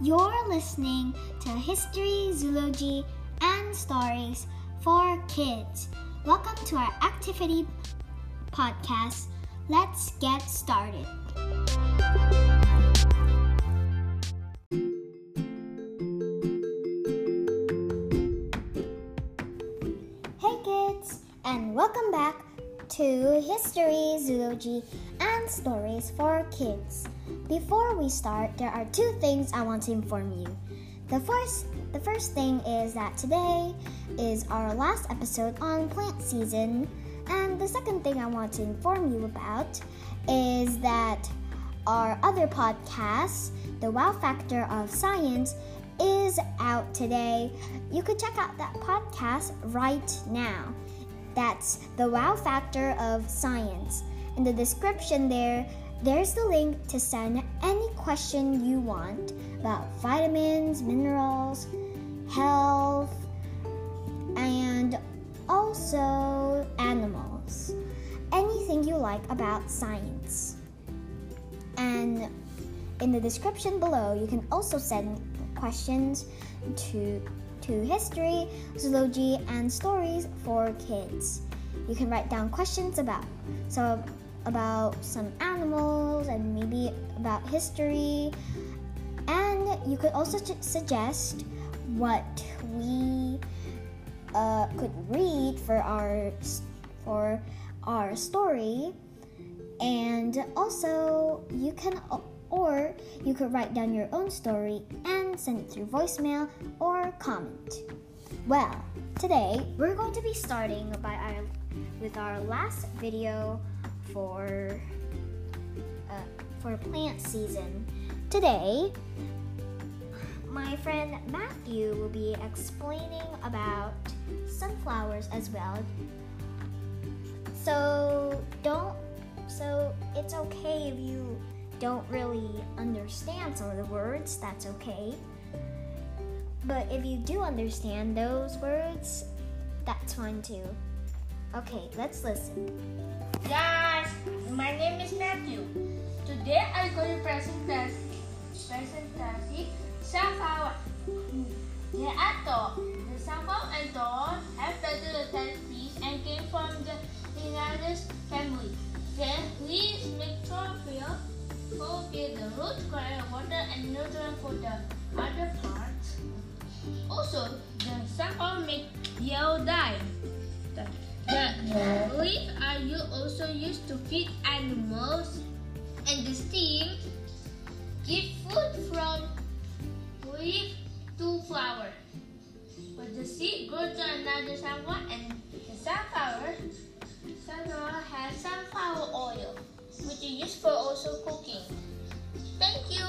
You're listening to History, Zoology, and Stories for Kids. Welcome to our activity podcast. Let's get started. Hey kids, and welcome back to History, Zoology, and Stories for Kids. Before we start, there are two things I want to inform you. The first the first thing is that today is our last episode on plant season, and the second thing I want to inform you about is that our other podcast, The Wow Factor of Science, is out today. You could check out that podcast right now. That's The Wow Factor of Science. In the description there, there's the link to send any question you want about vitamins, minerals, health, and also animals. Anything you like about science. And in the description below, you can also send questions to to history, zoology, and stories for kids. You can write down questions about so about some animals and maybe about history. And you could also suggest what we uh, could read for our for our story. And also, you can or you could write down your own story and send it through voicemail or comment. Well, today we're going to be starting by our with our last video for uh, for plant season. Today, my friend Matthew will be explaining about sunflowers as well. So don't so it's okay if you don't really understand some of the words, that's okay. But if you do understand those words, that's fine too. Okay, let's listen. Guys, my name is Matthew. Today I'm going to present the present the sunflower. The apple. The and dawn have feathered trees and came from the United family. Then leaves make chlorophyll, fulfill the root, carry water and nutrient for the other parts. Also, the sunflower make yellow dye. The leaves are you also used to feed animals, and the steam give food from leaf to flower. But the seed grows to another sunflower, and the sunflower sunflower has sunflower oil, which is used for also cooking. Thank you.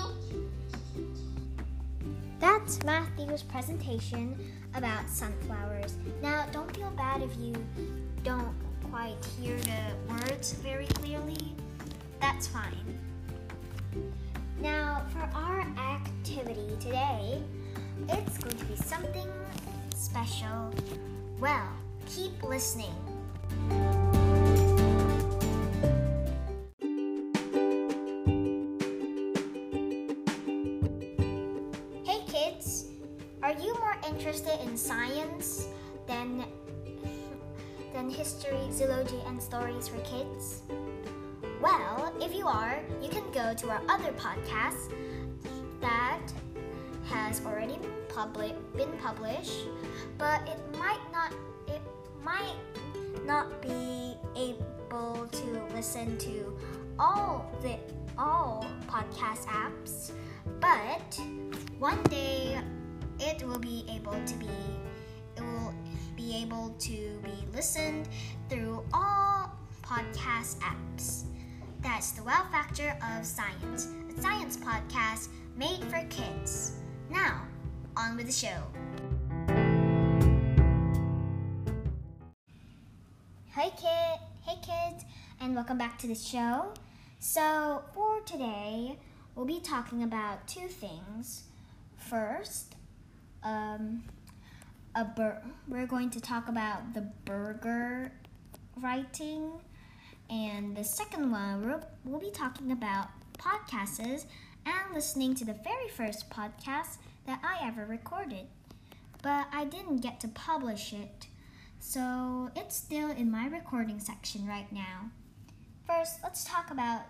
That's Matthew's presentation about sunflowers. Now, don't feel bad if you don't quite hear the words very clearly. That's fine. Now, for our activity today, it's going to be something special. Well, keep listening. Hey kids, are you more interested in science than than history, zoology, and stories for kids? Well, if you are, you can go to our other podcast that has already public, been published, but it might not it might not be able to listen to all the all podcast apps, but one day it will be able to be it will be able to be listened through all podcast apps. That's the Wow Factor of Science, a science podcast made for kids. Now, on with the show. Hey kid, hey kids, and welcome back to the show. So, for today, we'll be talking about two things. First, um, a bur- we're going to talk about the burger writing, and the second one we'll, we'll be talking about podcasts and listening to the very first podcast that I ever recorded. But I didn't get to publish it, so it's still in my recording section right now. First, let's talk about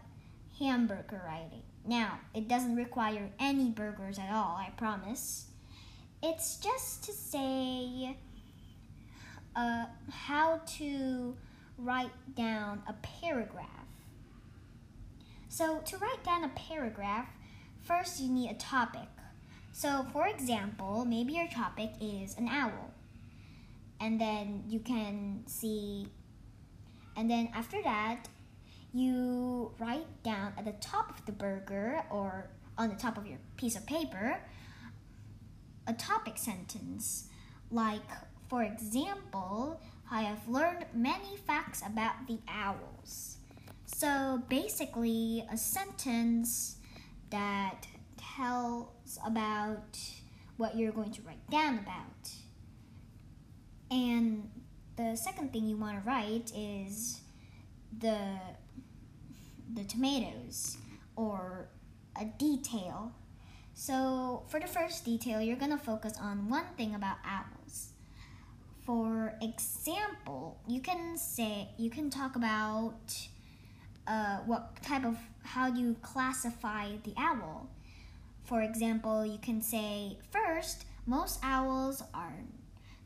hamburger writing. Now, it doesn't require any burgers at all, I promise. It's just to say uh, how to write down a paragraph. So, to write down a paragraph, first you need a topic. So, for example, maybe your topic is an owl. And then you can see, and then after that, you write down at the top of the burger or on the top of your piece of paper a topic sentence. Like, for example, I have learned many facts about the owls. So basically, a sentence that tells about what you're going to write down about. And the second thing you want to write is the the tomatoes or a detail. So, for the first detail, you're going to focus on one thing about owls. For example, you can say you can talk about uh, what type of how you classify the owl. For example, you can say first, most owls are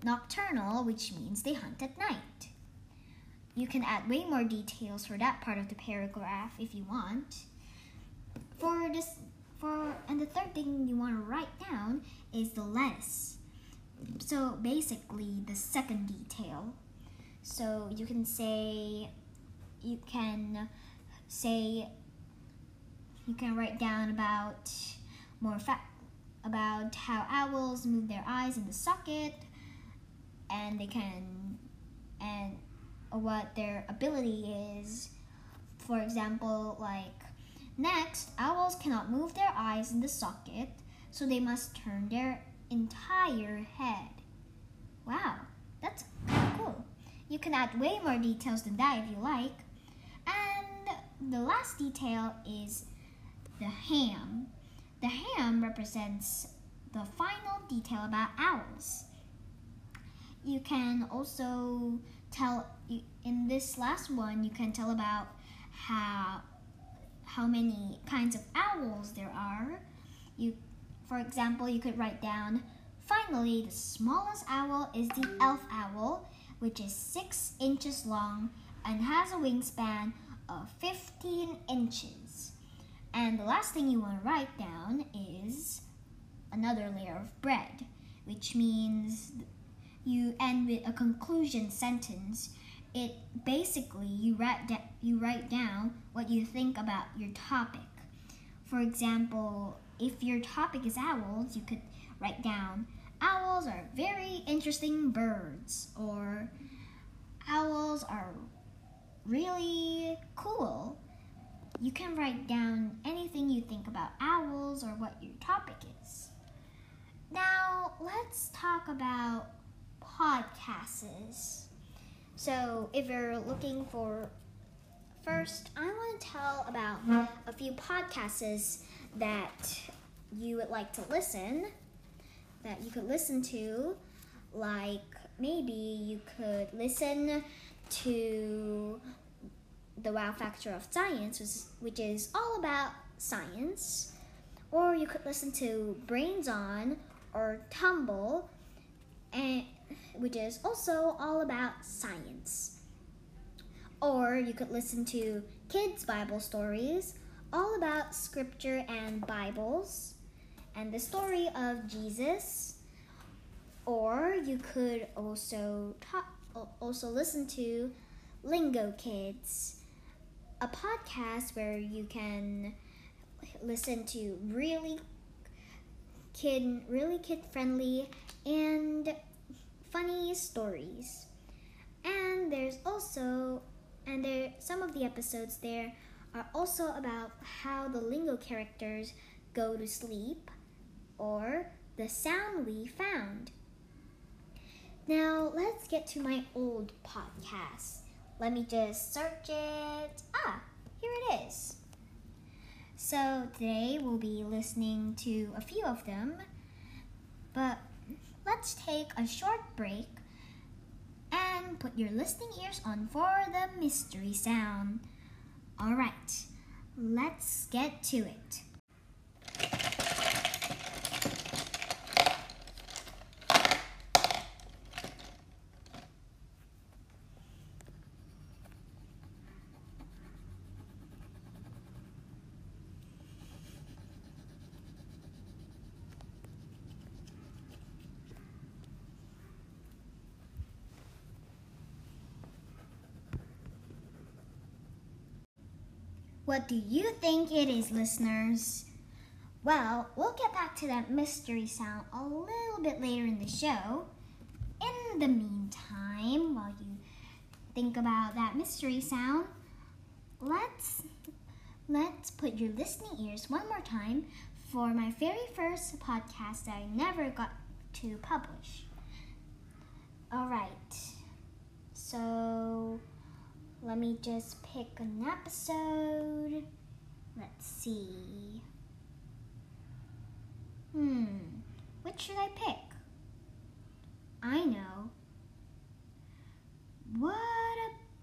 nocturnal, which means they hunt at night. You can add way more details for that part of the paragraph if you want. For this for and the third thing you want to write down is the lettuce. So basically the second detail. So you can say you can say you can write down about more fact about how owls move their eyes in the socket and they can and what their ability is. For example, like next, owls cannot move their eyes in the socket, so they must turn their entire head. Wow, that's kind of cool. You can add way more details than that if you like. And the last detail is the ham. The ham represents the final detail about owls. You can also tell in this last one you can tell about how how many kinds of owls there are. You for example, you could write down finally the smallest owl is the elf owl, which is 6 inches long and has a wingspan of 15 inches. And the last thing you want to write down is another layer of bread, which means you end with a conclusion sentence, it basically you write da- you write down what you think about your topic. For example, if your topic is owls, you could write down owls are very interesting birds or owls are really cool. You can write down anything you think about owls or what your topic is. Now, let's talk about podcasts. So, if you're looking for first, I want to tell about a few podcasts that you would like to listen, that you could listen to. Like, maybe you could listen to The Wow Factor of Science, which is all about science. Or you could listen to Brains On or Tumble, and which is also all about science. Or you could listen to kids' Bible stories, all about scripture and Bibles, and the story of Jesus. Or you could also talk, also listen to Lingo Kids, a podcast where you can listen to really kid, really kid friendly and funny stories. And there's also and there some of the episodes there are also about how the lingo characters go to sleep or the sound we found. Now, let's get to my old podcast. Let me just search it. Ah, here it is. So today we'll be listening to a few of them. But let's take a short break and put your listening ears on for the mystery sound. All right, let's get to it. What do you think it is, listeners? Well, we'll get back to that mystery sound a little bit later in the show. In the meantime, while you think about that mystery sound, let's let's put your listening ears one more time for my very first podcast that I never got to publish. All right. So, let me just pick an episode. Let's see. Hmm, which should I pick? I know. What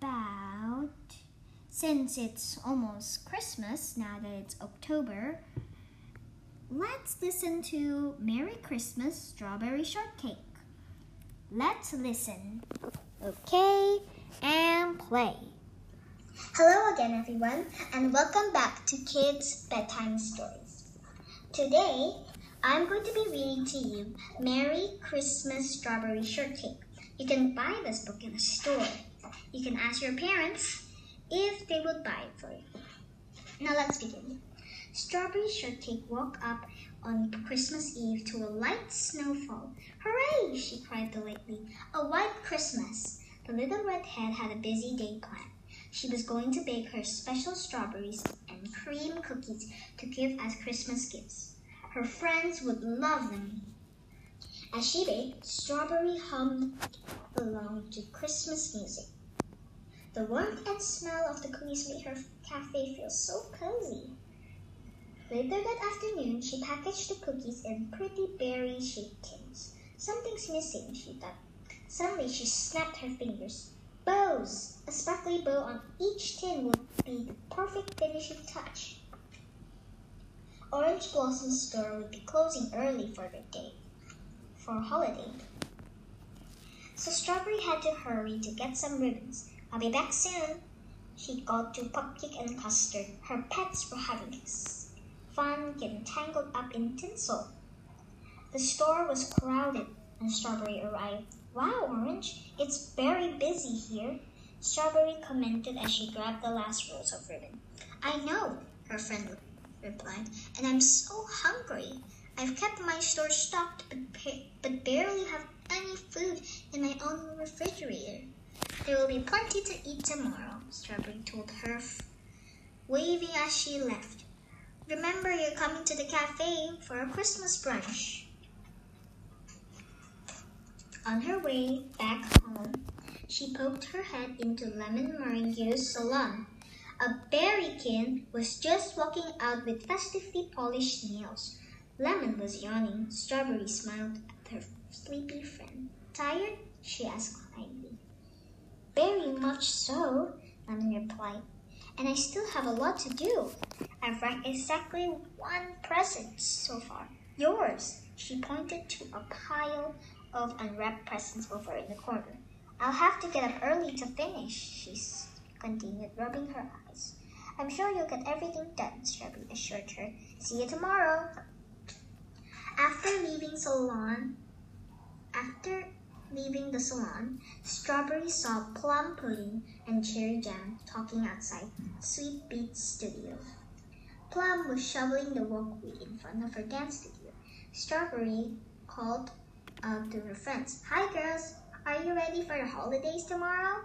about, since it's almost Christmas now that it's October, let's listen to Merry Christmas Strawberry Shortcake. Let's listen. Okay, and play. Hello again, everyone, and welcome back to Kids Bedtime Stories. Today, I'm going to be reading to you Merry Christmas Strawberry Shortcake. You can buy this book in a store. You can ask your parents if they would buy it for you. Now let's begin. Strawberry Shortcake woke up on Christmas Eve to a light snowfall. Hooray! she cried delightedly. A white Christmas. The little red hen had a busy day planned. She was going to bake her special strawberries and cream cookies to give as Christmas gifts. Her friends would love them. As she baked, Strawberry hummed along to Christmas music. The warmth and smell of the cookies made her cafe feel so cozy. Later that afternoon, she packaged the cookies in pretty berry-shaped tins. Something's missing, she thought. Suddenly, she snapped her fingers. Bows! A sparkly bow on each tin would be the perfect finishing touch. Orange Blossom store would be closing early for the day, for a holiday. So Strawberry had to hurry to get some ribbons. I'll be back soon. She called to Pupcake and Custard. Her pets were having fun getting tangled up in tinsel. The store was crowded and Strawberry arrived. Wow, Orange, it's very busy here. Strawberry commented as she grabbed the last rolls of ribbon. I know, her friend replied, and I'm so hungry. I've kept my store stocked but, but barely have any food in my own refrigerator. There will be plenty to eat tomorrow, Strawberry told her, waving as she left. Remember, you're coming to the cafe for a Christmas brunch. On her way back home, she poked her head into Lemon Meringue's salon. A berrykin was just walking out with festively polished nails. Lemon was yawning. Strawberry smiled at her sleepy friend. Tired? she asked kindly. Very much so, Lemon replied. And I still have a lot to do. I've wrapped exactly one present so far. Yours. She pointed to a pile of unwrapped presents over in the corner. I'll have to get up early to finish, she continued, rubbing her eyes. I'm sure you'll get everything done, Strawberry assured her. See you tomorrow. After leaving salon, after leaving the salon, Strawberry saw Plum Pudding and Cherry Jam talking outside Sweet Beat's studio. Plum was shoveling the walkway in front of her dance studio. Strawberry called out to her friends. Hi, girls. Are you ready for the holidays tomorrow?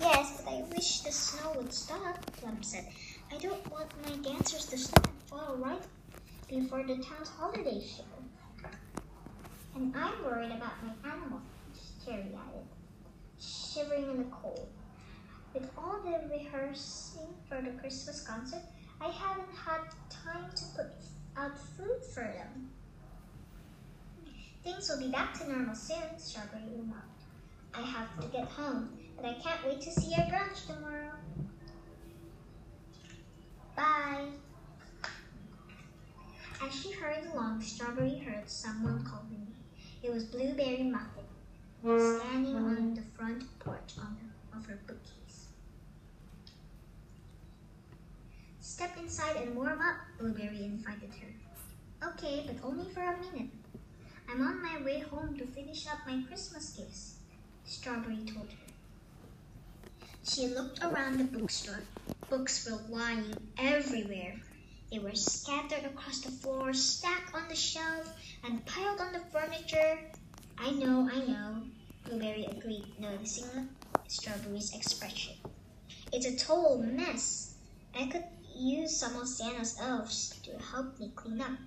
Yes, but I wish the snow would stop, Plum said. I don't want my dancers to slip and fall right before the town's holiday show. And I'm worried about my animal Cherry added, shivering in the cold. With all the rehearsing for the Christmas concert, I haven't had Things will be back to normal soon, Strawberry remarked. I have to get home, and I can't wait to see our brunch tomorrow. Bye. As she hurried along, Strawberry heard someone calling her. It was Blueberry Muffin, standing on the front porch of her bookcase. Step inside and warm up, Blueberry invited her. Okay, but only for a minute. I'm on my way home to finish up my Christmas gifts, Strawberry told her. She looked around the bookstore. Books were lying everywhere. They were scattered across the floor, stacked on the shelf, and piled on the furniture. I know, I know, Blueberry agreed, noticing Strawberry's expression. It's a total mess. I could use some of Santa's elves to help me clean up.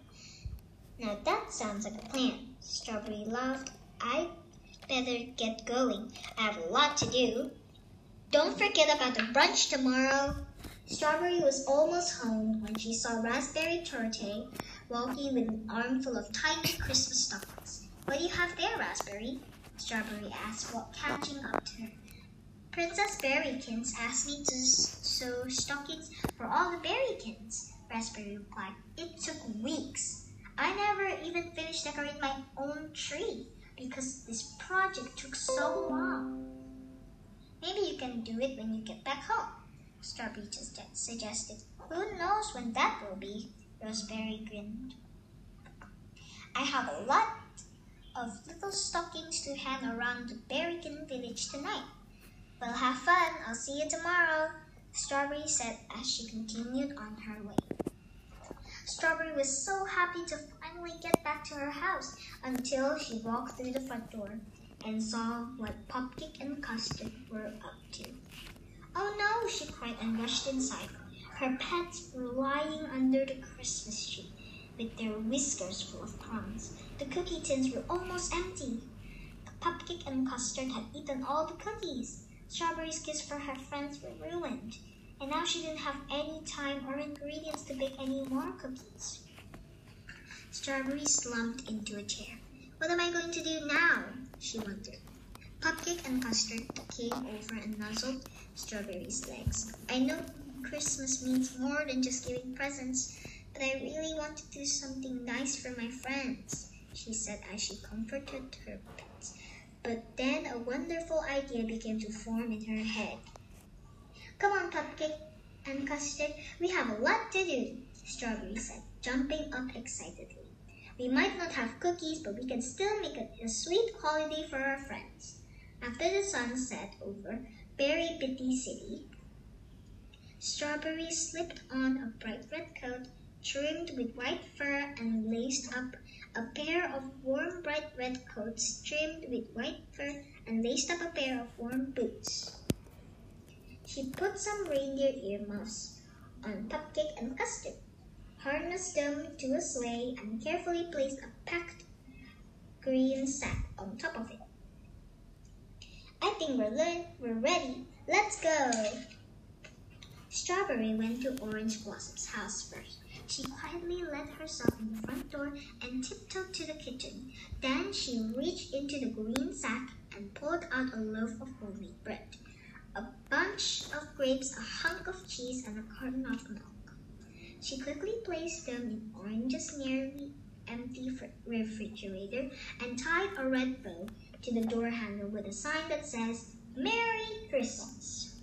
Now that sounds like a plan. Strawberry laughed. I better get going. I have a lot to do. Don't forget about the brunch tomorrow. Strawberry was almost home when she saw Raspberry Torte walking with an armful of tiny Christmas stockings. What do you have there, Raspberry? Strawberry asked while catching up to her. Princess Berrykins asked me to sew stockings for all the Berrykins, Raspberry replied. It took weeks. I never even finished decorating my own tree because this project took so long. Maybe you can do it when you get back home, Strawberry suggested. Who knows when that will be? Raspberry grinned. I have a lot of little stockings to hang around the Berrykin village tonight. Well, have fun. I'll see you tomorrow, Strawberry said as she continued on her way. Strawberry was so happy to finally get back to her house until she walked through the front door and saw what Pupcake and Custard were up to. Oh no, she cried and rushed inside. Her pets were lying under the Christmas tree with their whiskers full of crumbs. The cookie tins were almost empty. Pupcake and Custard had eaten all the cookies. Strawberry's gifts for her friends were ruined and now she didn't have any time or ingredients to bake any more cookies. Strawberry slumped into a chair. What am I going to do now? she wondered. Pupcake and Custard came over and nuzzled Strawberry's legs. I know Christmas means more than just giving presents, but I really want to do something nice for my friends, she said as she comforted her pets. But then a wonderful idea began to form in her head. Come on, Pupcake and Custard, we have a lot to do, Strawberry said, jumping up excitedly. We might not have cookies, but we can still make it a sweet holiday for our friends. After the sun set over Berry Bitty City, Strawberry slipped on a bright red coat trimmed with white fur and laced up a pair of warm bright red coats trimmed with white fur and laced up a pair of warm boots. She put some reindeer earmuffs on Pupcake and Custard, harnessed them to a sleigh, and carefully placed a packed green sack on top of it. I think we're, le- we're ready. Let's go! Strawberry went to Orange Blossom's house first. She quietly let herself in the front door and tiptoed to the kitchen. Then she reached into the green sack and pulled out a loaf of homemade bread a bunch of grapes, a hunk of cheese, and a carton of milk. She quickly placed them in Orange's nearly empty refrigerator and tied a red bow to the door handle with a sign that says, Merry Christmas.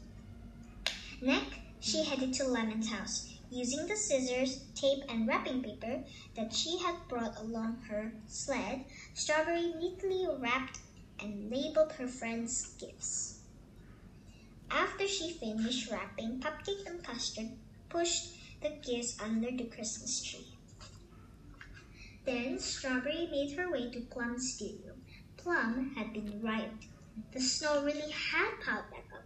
Next, she headed to Lemon's house. Using the scissors, tape, and wrapping paper that she had brought along her sled, Strawberry neatly wrapped and labeled her friends' gifts. After she finished wrapping, Pupcake and Custard pushed the gifts under the Christmas tree. Then Strawberry made her way to Plum's studio. Plum had been right. The snow really had piled back up.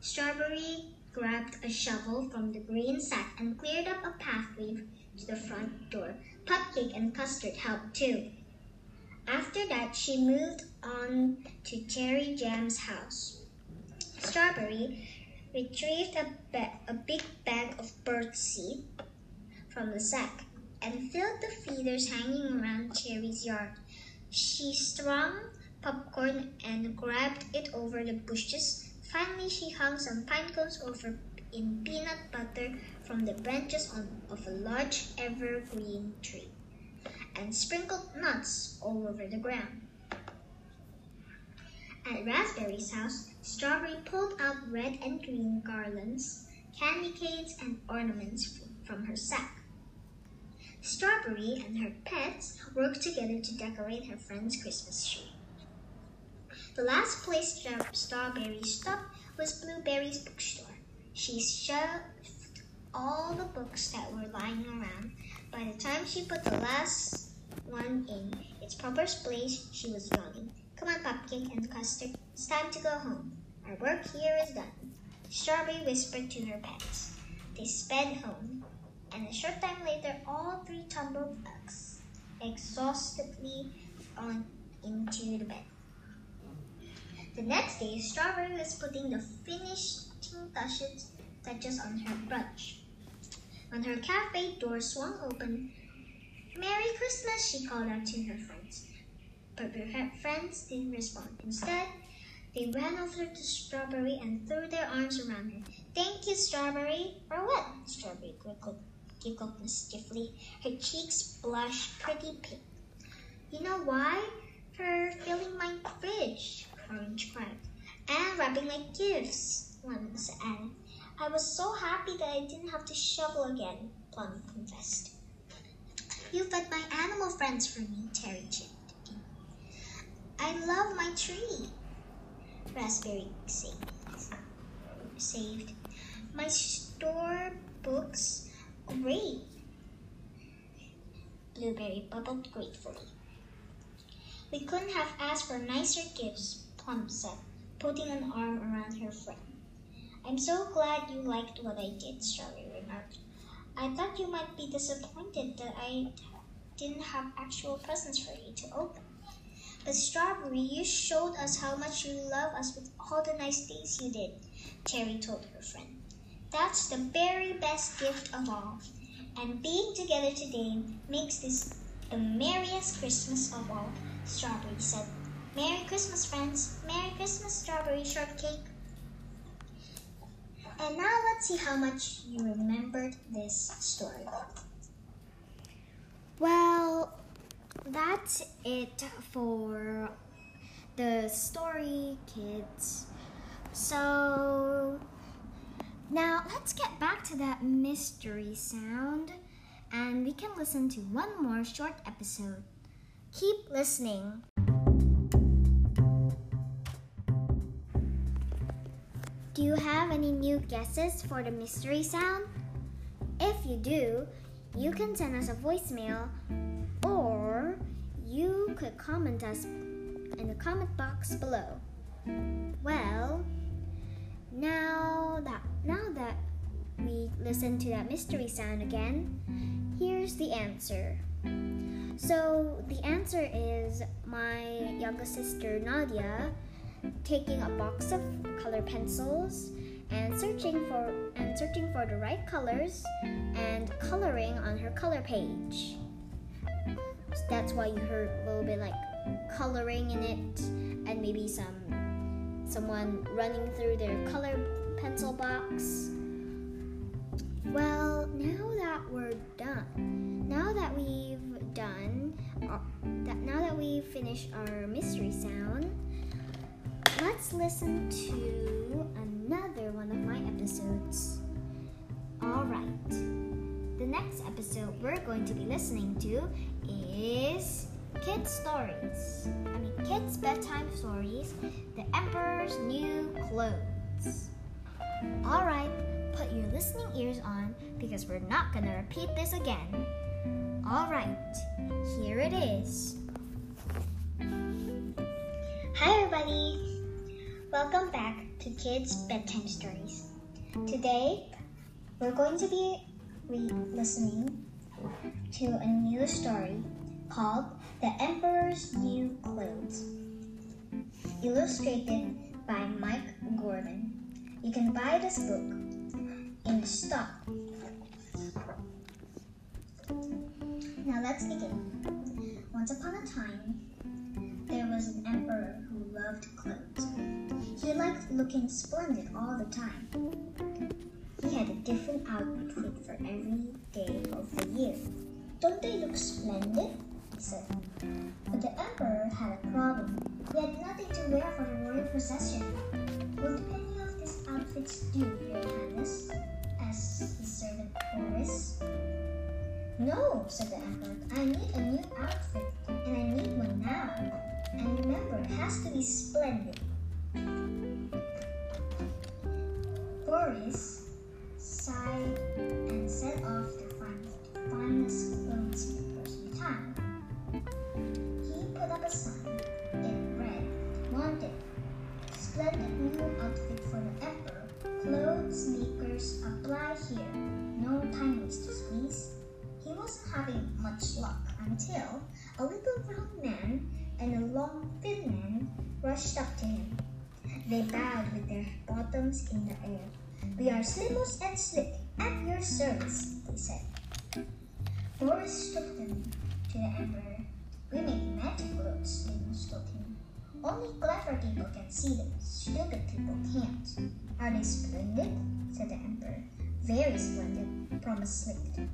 Strawberry grabbed a shovel from the green sack and cleared up a pathway to the front door. Pupcake and Custard helped too. After that, she moved on to Cherry Jam's house. Strawberry retrieved a, ba- a big bag of birdseed from the sack and filled the feeders hanging around Cherry's yard. She strung popcorn and grabbed it over the bushes. Finally, she hung some pine cones over in peanut butter from the branches on, of a large evergreen tree and sprinkled nuts all over the ground. At Raspberry's house, Strawberry pulled out red and green garlands, candy canes, and ornaments from her sack. Strawberry and her pets worked together to decorate her friend's Christmas tree. The last place Strawberry stopped was Blueberry's bookstore. She shoved all the books that were lying around. By the time she put the last one in its proper place, she was yawning. Come on, Pumpkin and Custard, it's time to go home. Our work here is done. Strawberry whispered to her pets. They sped home, and a short time later, all three tumbled exhaustedly on into the bed. The next day, Strawberry was putting the finishing touches, touches on her brunch. When her cafe door swung open, Merry Christmas, she called out to her friends. But her friends didn't respond. Instead, they ran over to Strawberry and threw their arms around her. Thank you, Strawberry. For what? Strawberry giggled mischiefully. Her cheeks blushed pretty pink. You know why? For filling my fridge, Orange cried. And wrapping my gifts, Lemons added. I was so happy that I didn't have to shovel again, Plum confessed. You fed my animal friends for me, Terry chipped. I love my tree, Raspberry saved. saved. My store books great. Blueberry bubbled gratefully. We couldn't have asked for nicer gifts, Plum said, putting an arm around her friend. I'm so glad you liked what I did, Strawberry remarked. I thought you might be disappointed that I didn't have actual presents for you to open. But Strawberry, you showed us how much you love us with all the nice things you did, Terry told her friend. That's the very best gift of all. And being together today makes this the merriest Christmas of all, Strawberry said. Merry Christmas, friends. Merry Christmas, Strawberry Shortcake. And now let's see how much you remembered this story. Well, that's it for the story, kids. So now let's get back to that mystery sound and we can listen to one more short episode. Keep listening. Do you have any new guesses for the mystery sound? If you do, you can send us a voicemail or you could comment us in the comment box below. Well, now that now that we listen to that mystery sound again, here's the answer. So the answer is my younger sister Nadia taking a box of color pencils and searching for and searching for the right colors and coloring on her color page. That's why you heard a little bit like coloring in it and maybe some someone running through their color pencil box. Well, now that we're done, now that we've done, uh, that now that we've finished our mystery sound, let's listen to another one of my episodes. Alright, the next episode we're going to be listening to is Kids Stories. I mean, Kids Bedtime Stories The Emperor's New Clothes. Alright, put your listening ears on because we're not gonna repeat this again. Alright, here it is. Hi, everybody. Welcome back to Kids Bedtime Stories. Today, we're going to be re- listening to a new story called The Emperor's New Clothes, illustrated by Mike Gordon. You can buy this book in stock. Now let's begin. Once upon a time, there was an emperor who loved clothes. He liked looking splendid all the time. Different outfit for every day of the year. Don't they look splendid? he said. But the emperor had a problem. He had nothing to wear for the royal procession. Would any of these outfits do, Your Highness? asked his servant Boris. No, said the emperor. I need a new outfit, and I need one now. And remember, it has to be splendid. Boris sighed and set off to find the finest clothesmakers in town. He put up a sign in red, wanted splendid new outfit for the emperor. Clothes makers apply here. No time wasters, please. He wasn't having much luck until a little round man and a long thin man rushed up to him. They bowed with their bottoms in the air. We are Slimos and Slick at your service, they said. Boris took them to the emperor. We make magic clothes, Slimos told him. Only clever people can see them. Stupid people can't. Are they splendid? said the emperor. Very splendid, promised Slick.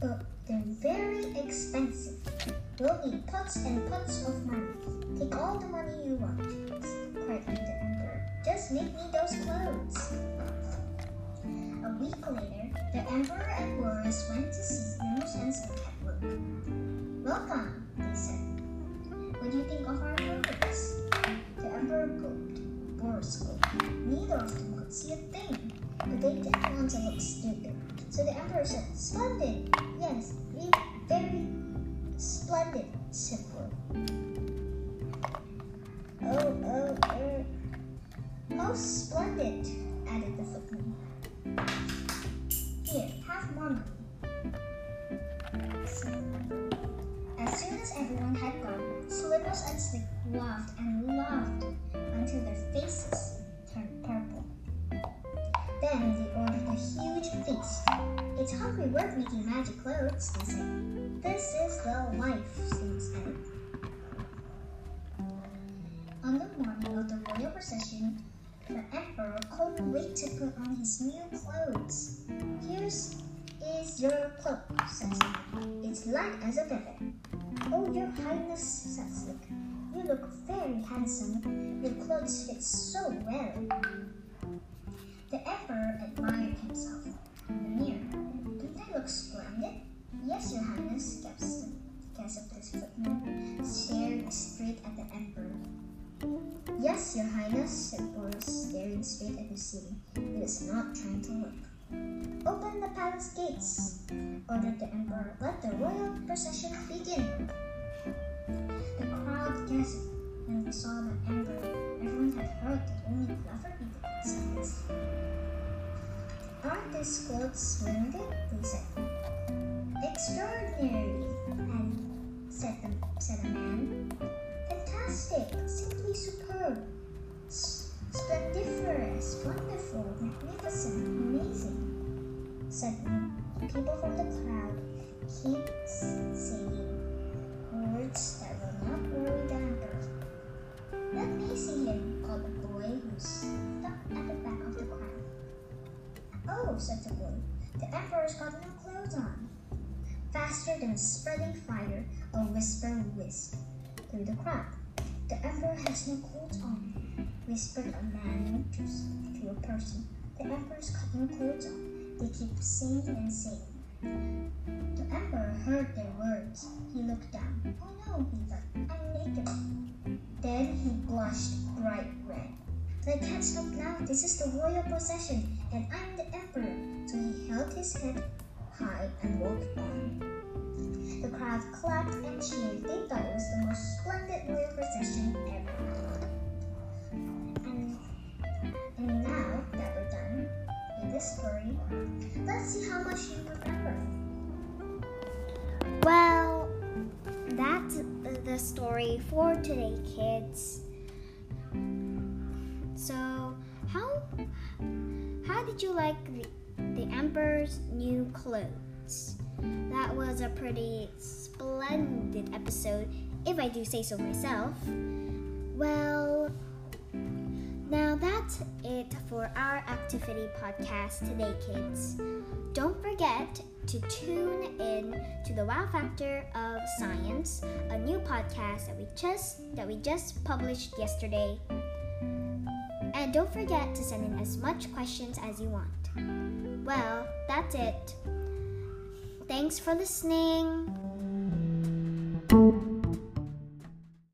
But they're very expensive. We'll need pots and pots of money. Take all the money you want, cried the emperor. Just make me those clothes. A week later, the emperor and Boris went to see Slimos and Slick at work. Welcome, your cloak, Slick. It's light as a feather. Oh, your highness, said Slick. You look very handsome. Your clothes fit so well. The emperor admired himself in the mirror. Don't look splendid? Yes, your highness, his footman, staring straight at the emperor. Yes, your highness, said Boris, staring straight at the ceiling. He was not trying to look. Open the palace gates, ordered the emperor. Let the royal procession begin. The crowd gasped when they saw the emperor. Everyone had heard that only clever people could this. Aren't these clothes splendid? They said. Extraordinary, and said, the, said a man. Fantastic, simply superb, splendiferous, wonderful, magnificent, people from the crowd. Keep saying words that will not worry the emperor. Let me see him, called the boy who stuck at the back of the crowd. Oh, said the boy, the emperor's got no clothes on. Faster than spreading fire, a whisper whisked through the crowd. The emperor has no clothes on, whispered a man to a person. The emperor's got no clothes on. They keep saying and saying. The emperor heard their words. He looked down. Oh no, he thought, I'm naked. Then he blushed bright red. I can't stop now. This is the royal procession, and I'm the emperor. So he held his head high and walked on. The crowd clapped and cheered. They thought it was the most splendid royal procession ever. And, and now that we're done with this story, let's see how much you remember. Well, that's the story for today, kids. So, how how did you like the, the emperor's new clothes? That was a pretty splendid episode, if I do say so myself. Well, now it for our activity podcast today, kids. Don't forget to tune in to the Wow Factor of Science, a new podcast that we just that we just published yesterday. And don't forget to send in as much questions as you want. Well, that's it. Thanks for listening.